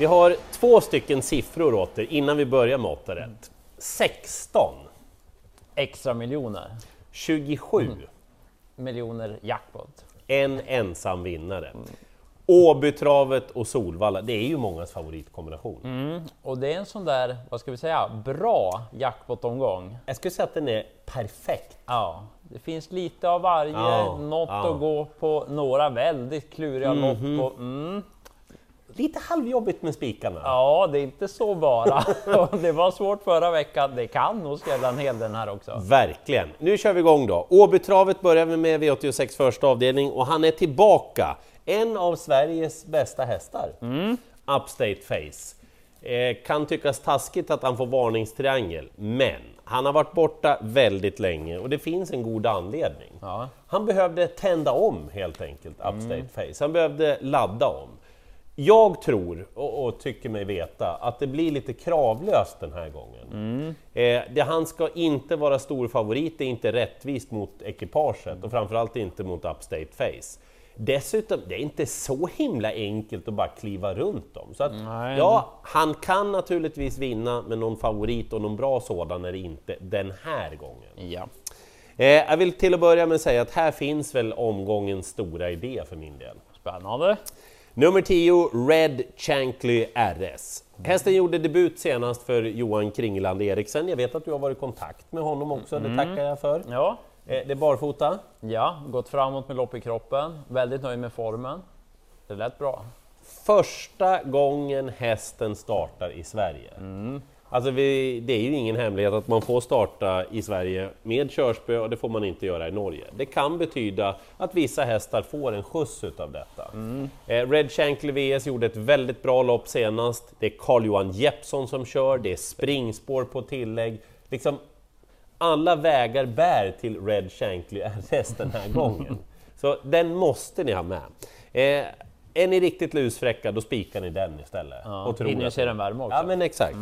Vi har två stycken siffror åt er innan vi börjar med 8 rätt. 16, Extra miljoner. 27, Miljoner jackpot. en ensam vinnare. Åbytravet och Solvalla, det är ju mångas favoritkombination. Och det är en sån där, vad ska vi säga, bra jackpot-omgång. Jag skulle säga att den är perfekt. Ja, det finns lite av varje, Ja, något ja. att gå på, några väldigt kluriga lopp. Och, mm, Lite halvjobbigt med spikarna. ja, det är inte så bara. Det var svårt förra veckan, det kan nog skrälla en hel den här också. Verkligen. Nu kör vi igång då. Åbytravet börjar vi med V86 första avdelning och han är tillbaka. En av Sveriges bästa hästar. Upstate Face. Eh, kan tyckas taskigt att han får varningstriangel, men han har varit borta väldigt länge och det finns en god anledning. Ja. Han behövde tända om helt enkelt, Upstate Face. Han behövde ladda om. Jag tror, och, och tycker mig veta, att det blir lite kravlöst den här gången. Eh, det, han ska inte vara stor favorit, det är inte rättvist mot ekipaget och framförallt inte mot Upstate Face. Dessutom, det är inte så himla enkelt att bara kliva runt dem. Så att, Nej. ja, han kan naturligtvis vinna, men någon favorit och någon bra sådan är det inte den här gången. Ja. Eh, jag vill till att börja med säga att här finns väl omgångens stora idé för min del. Spännande. Nummer 10, Red Shankly RS. Hästen gjorde debut senast för Johan Kringland Eriksen. Jag vet att du har varit i kontakt med honom också, det tackar jag för. Ja, Eh, det är barfota. ja, gått framåt med lopp i kroppen. Väldigt nöjd med formen. Det lät bra. Första gången hästen startar i Sverige. Alltså vi, det är ju ingen hemlighet att man får starta i Sverige med körspö och det får man inte göra i Norge. Det kan betyda att vissa hästar får en skjuts utav detta. Eh, Red Shankly VS gjorde ett väldigt bra lopp senast. Det är Carl-Johan Jeppsson som kör, det är springspår på tillägg. Liksom, alla vägar bär till Red Shankly RS den här gången. Så den måste ni ha med. Eh, är ni riktigt lusfräcka, då spikar ni den istället. Ja, tror se den värma också. Ja, men exakt.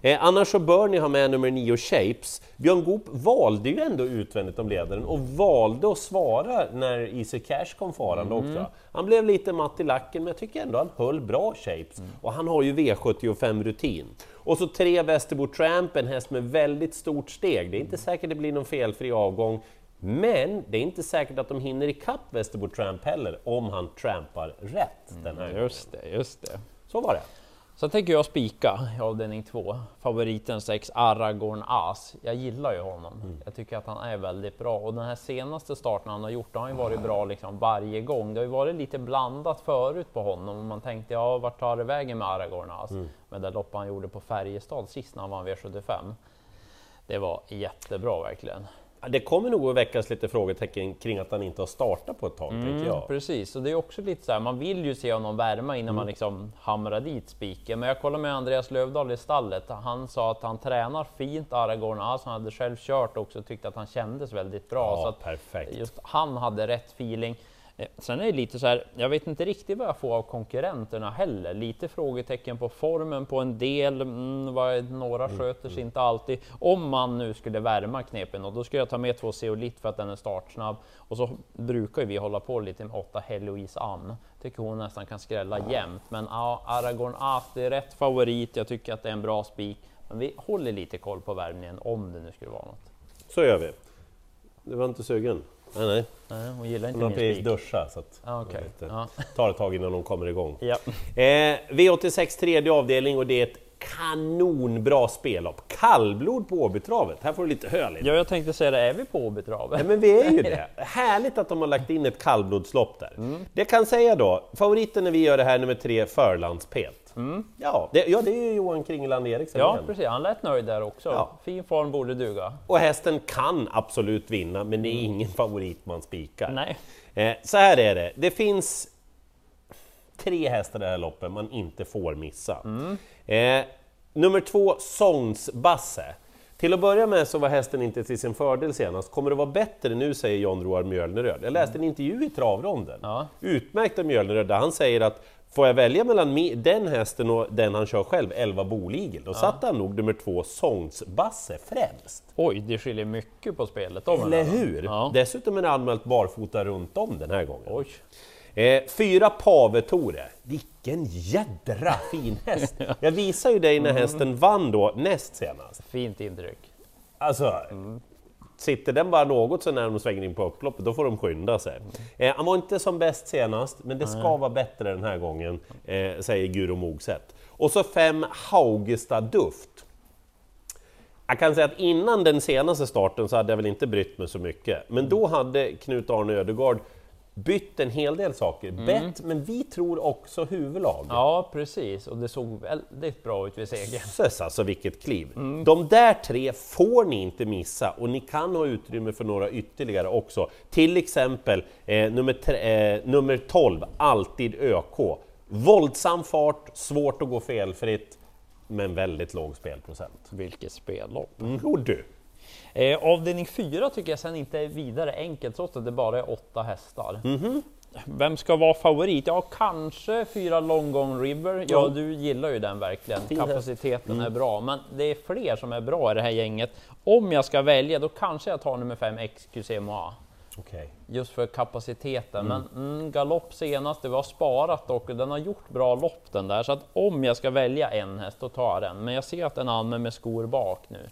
Eh, annars så bör ni ha med nummer 9 Shapes. Björn Goop valde ju ändå utvändigt om ledaren och valde att svara när Easy Cash kom farande också. Han blev lite matt i lacken, men jag tycker ändå han höll bra Shapes. Och han har ju V75-rutin. Och så tre Västerbo Tramp, en häst med väldigt stort steg. Det är inte säkert det blir någon felfri avgång. Men det är inte säkert att de hinner ikapp Västerbo Tramp heller, om han trampar rätt den här gången. Just det, just det. Så var det. Så tänker jag spika i avdelning två. Favoriten 6, Aragorn As. Jag gillar ju honom. Jag tycker att han är väldigt bra och den här senaste starten han har gjort, har han ju varit bra liksom varje gång. Det har ju varit lite blandat förut på honom och man tänkte ja, vart tar det vägen med Aragorn As? Men det lopp han gjorde på Färjestad sist när han vann V75. Det var jättebra verkligen. Det kommer nog att väckas lite frågetecken kring att han inte har startat på ett tag, tänker jag. Precis, och det är också lite så här, man vill ju se honom värma innan Mm. man liksom hamrar dit spiken. Men jag kollade med Andreas Lövdahl i stallet, han sa att han tränar fint Aragorn, alltså han hade själv kört också och tyckte att han kändes väldigt bra. Ja, så perfekt. Just han hade rätt feeling. Eh, Sen är det lite så här, jag vet inte riktigt vad jag får av konkurrenterna heller. Lite frågetecken på formen på en del, mm, vad, några sköter sig inte alltid. Om man nu skulle värma knepen, och då skulle jag ta med två Zeolit för att den är startsnabb. Och så brukar vi hålla på lite med åtta Heloise Ann. Tycker hon nästan kan skrälla jämt. Men ja, Aragorn As, det är rätt favorit. Jag tycker att det är en bra spik. Men vi håller lite koll på värmningen om det nu skulle vara något. Så gör vi. Du var inte sugen? Nej, nej. Nej, hon gillar inte Hon har min precis spik. duschat, så att Ah, okej. det Ja. tar ett tag innan de kommer igång. Ja. Eh, V86 tredje avdelning och det är ett kanonbra spellopp. Kallblod på Åbytravet. Här får du lite hö lite. Ja, jag tänkte säga det, är vi på Åbytravet? Ja, men vi är ju det. Härligt att de har lagt in ett kallblodslopp där. Det jag kan säga då, favoriten när vi gör det här, nummer tre, Förlandspet. Ja, det, ja, det är ju Johan Kringland Eriksen Ja, igen. precis. Han lät nöjd där också. Ja. Fin form borde duga. Och hästen kan absolut vinna, men det är ingen favorit man spikar. Nej. Eh, så här är det, det finns tre hästar i det här loppet man inte får missa. Eh, nummer två, Sångsbasse. Till att börja med så var hästen inte till sin fördel senast. Kommer det vara bättre nu, säger John Roar Mjölneröd. Jag läste en intervju i travronden. Ja. Utmärkt av Mjölneröd, där han säger att får jag välja mellan den hästen och den han kör själv, 11 Boligel, då satte han nog nummer två, Sångsbasse, främst. Oj, det skiljer mycket på spelet. Om Eller hur? Ja. Dessutom är det anmält barfota runt om den här gången. Oj. Eh, fyra Pavetore. Vilken jädra fin häst! Jag visade ju dig när hästen vann då näst senast. Fint intryck. Alltså, sitter den bara något så när de svänger in på upploppet, då får de skynda sig. Eh, han var inte som bäst senast, men det ska vara bättre den här gången, eh, säger Guro Mogset. Och så fem Haugestad Duft. Jag kan säga att innan den senaste starten så hade jag väl inte brytt mig så mycket, men då hade Knut Arne Ödegård bytt en hel del saker. Bett, men vi tror också huvudlag. Ja, precis. Och det såg väldigt bra ut vid segern. Jösses alltså vilket kliv! De där tre får ni inte missa och ni kan ha utrymme för några ytterligare också. Till exempel eh, nummer, tre, eh, nummer 12, Alltid ÖK. Våldsam fart, svårt att gå felfritt, men väldigt låg spelprocent. Vilket spellopp! Mm, du! Eh, avdelning 4 tycker jag sen inte är vidare enkelt trots att det bara är åtta hästar. Mhm. Vem ska vara favorit? Ja, kanske fyra Long Gone River. Ja, Ja. du gillar ju den verkligen. Kapaciteten är bra, men det är fler som är bra i det här gänget. Om jag ska välja, då kanske jag tar nummer 5 XQC Moa. Okej. Just för kapaciteten. Men mm, galopp senast, det var sparat och den har gjort bra lopp den där. Så att om jag ska välja en häst, då tar jag den. Men jag ser att den använder med skor bak nu.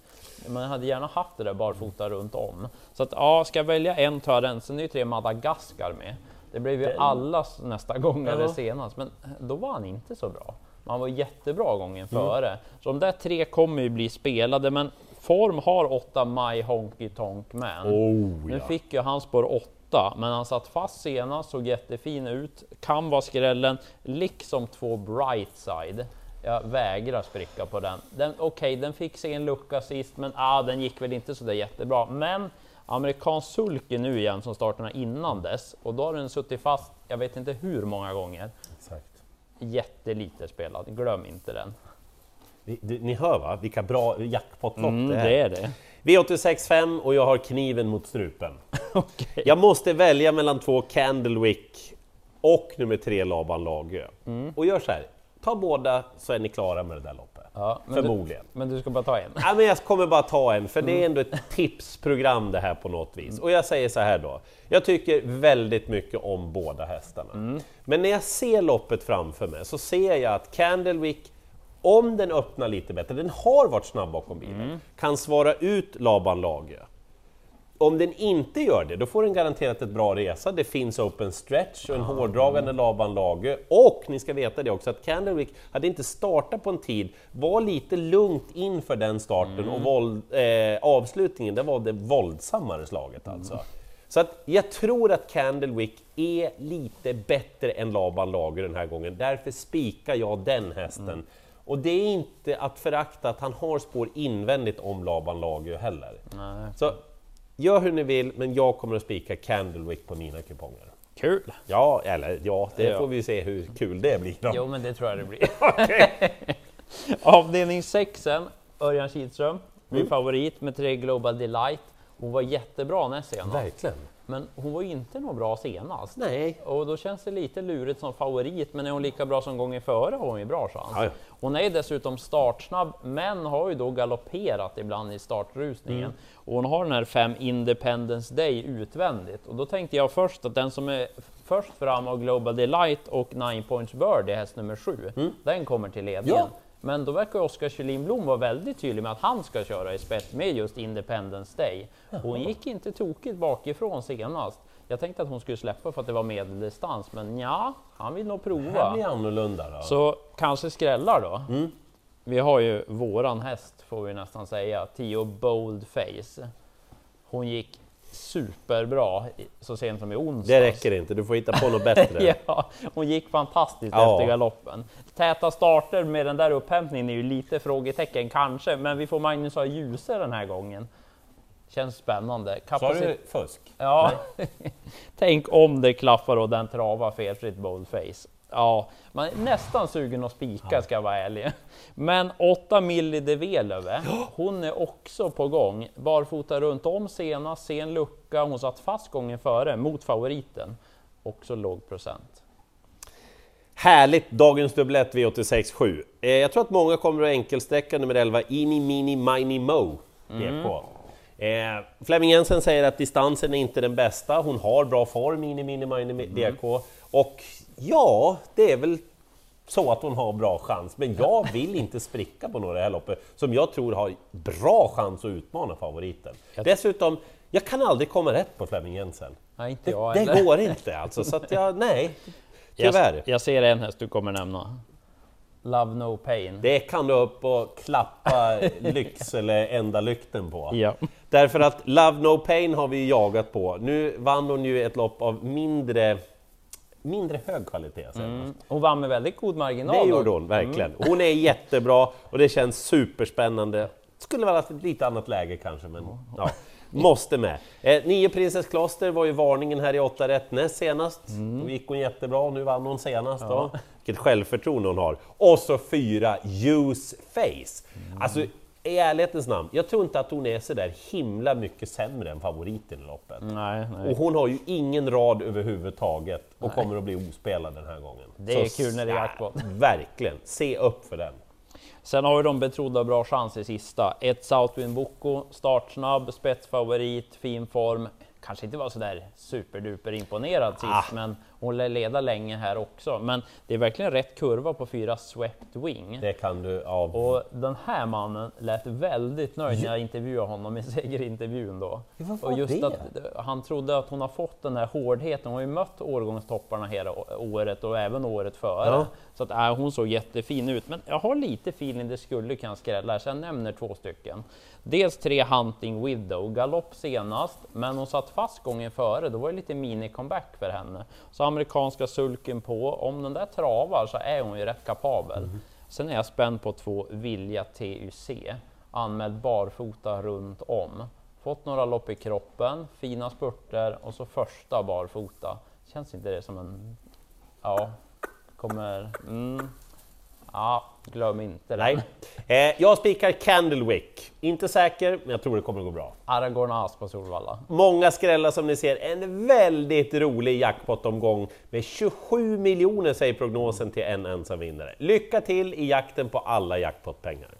Man hade gärna haft det där barfota runt om. Så att ja, ska jag välja en tar jag den. Sen är ju tre Madagaskar med. Det blev ju allas nästa gång eller Ja. senast, men då var han inte så bra. Man var jättebra gången före. Så de där tre kommer ju bli spelade, men form har åtta Maj Honky Tonk Man. Oh, Nu ja. fick ju han spår 8, men han satt fast senast, såg jättefin ut. Kan vara skrällen, liksom två Brightside. Jag vägrar spricka på den. den Okej, den fick sig en lucka sist, men ah, den gick väl inte så där jättebra. Men amerikansk sulke nu igen som startarna innan dess och då har den suttit fast, jag vet inte hur många gånger. Exakt. Jättelite spelad, glöm inte den. Du- Ni hör va, vilka bra jackpotlopp Mm, det det är. är det. V86.5 och jag har kniven mot strupen. Okej. Jag måste välja mellan två Candlewick och nummer tre Laban Lagö. Mm. Och gör så här, ta båda så är ni klara med det där loppet. Ja, men, du, Förmodligen. men du ska bara ta en? Ja, men jag kommer bara ta en, för det är Mm. ändå ett tipsprogram det här på något vis. Och jag säger så här då, jag tycker väldigt mycket om båda hästarna. Mm. Men när jag ser loppet framför mig så ser jag att Candlewick, om den öppnar lite bättre, den har varit snabb bakom bilen, Mm. kan svara ut Laban Lagö. Om den inte gör det, då får den garanterat ett bra resa. Det finns open stretch och en hårdragande Laban Lagö. Och ni ska veta det också att Candlewick hade inte startat på en tid, var lite lugnt inför den starten och våld, eh, avslutningen, det var det våldsammare slaget alltså. Så att jag tror att Candlewick är lite bättre än Laban Lager den här gången, därför spikar jag den hästen. Och det är inte att förakta att han har spår invändigt om Laban Lager heller. Nej. Så gör hur ni vill, men jag kommer att spika Candlewick på mina kuponger. Kul! Ja, eller ja, det Ja. får vi se hur kul det blir. Då. Jo, men det tror jag det blir. Avdelning 6 Örjan Kihlström, min Mm. favorit med tre Global Delight. Hon var jättebra näst senast, Verkligen. Men hon var ju inte något bra senast. Nej. Och då känns det lite lurigt som favorit, men är hon lika bra som gången före har hon ju bra chans. Ja. Hon är dessutom startsnabb, men har ju då galopperat ibland i startrusningen. Mm. Och hon har den här 5 Independence Day utvändigt. Och då tänkte jag först att den som är först fram av Global Delight och 9 Points Bird är häst nummer 7. Den kommer till ledningen. Mm. Ja. Men då verkar Oskar Kjellin Blom vara väldigt tydlig med att han ska köra i spets med just Independence Day. Hon gick inte tokigt bakifrån senast. Jag tänkte att hon skulle släppa för att det var medeldistans, men ja, han vill nog Det prova. här blir annorlunda då. Så kanske skrällar då. Mm. Vi har ju våran häst får vi nästan säga, Tio Boldface. Hon gick superbra så sent som i onsdags. Det räcker inte, du får hitta på något bättre. ja, hon gick fantastiskt Ja. efter galoppen. Täta starter med den där upphämtningen är ju lite frågetecken kanske, men vi får Magnus ha ljuse den här gången. Känns spännande. Sa Kapacit- du fusk? Ja, tänk om det klaffar och den travar felfritt boldface. Ja, man är nästan sugen att spika ska jag vara ärlig. Men 8 milli de Velöve, hon är också på gång. Barfota runt om senast, sen lucka, hon satt fast gången före mot favoriten. Också låg procent. Härligt! Dagens dubblett V86.7. Eh, jag tror att många kommer att enkelsträcka nummer 11, Ini Mini Mini Mo, DK. Eh, Flemming Jensen säger att distansen är inte den bästa, hon har bra form, Ini Mini Mini DK. Och ja, det är väl så att hon har bra chans, men jag vill inte spricka på några det här loppet som jag tror har bra chans att utmana favoriten. Dessutom, jag kan aldrig komma rätt på Flemming Jensen. Nej, inte Det, jag det heller. går inte alltså, så att jag, nej, tyvärr. Jag, jag ser en häst du kommer nämna. Love No Pain. Det kan du upp och klappa lyx eller ända lykten på. Ja. Därför att Love No Pain har vi jagat på. Nu vann hon ju ett lopp av mindre, mindre hög kvalitet. Mm. Hon vann med väldigt god marginal. Det gjorde hon verkligen. Hon är jättebra och det känns superspännande. Skulle ha ett lite annat läge kanske, men ja, måste med. Eh, nio Princess Kloster var ju varningen här i 8 rätt näst senast. Då gick hon jättebra och nu vann hon senast. Då. Vilket självförtroende hon har. Och så fyra Use Face. Alltså, i ärlighetens namn, jag tror inte att hon är så där himla mycket sämre än favoriten i loppet. Nej, nej. Och hon har ju ingen rad överhuvudtaget och kommer att bli ospelad den här gången. Det är kul när det är jackpot. Verkligen, se upp för den. Sen har ju de betrodda bra chans i sista. Ett Southwind Boko, startsnabb, spetsfavorit, fin form. Kanske inte var sådär superduper imponerad sist, Ah. men hon lär leda länge här också. Men det är verkligen rätt kurva på fyra Swept Wing. Det kan du av... Och den här mannen lät väldigt nöjd när jag intervjuade honom i segerintervjun då. vad var och just det? att han trodde att hon har fått den här hårdheten. Hon har ju mött årgångstopparna hela året och även året före. Ja. Så att äh, hon såg jättefin ut. Men jag har lite feeling det skulle kunna skrälla så jag nämner två stycken. Dels tre Hunting Widow, galopp senast, men hon satt fast gången före. Då var det lite mini-comeback för henne. Så amerikanska sulken på. Om den där travar så är hon ju rätt kapabel. Sen är jag spänd på två Vilja TUC, anmäld barfota runt om. Fått några lopp i kroppen, fina spurter och så första barfota. Känns inte det som en... Ja, kommer... Mm, ja, glöm inte det. Nej. Eh, jag spikar Candlewick. Inte säker, men jag tror det kommer att gå bra. Aragorn As på Solvalla. Många skrällar som ni ser. En väldigt rolig jackpot-omgång med 27 miljoner säger prognosen till en ensam vinnare. Lycka till i jakten på alla jackpotpengar!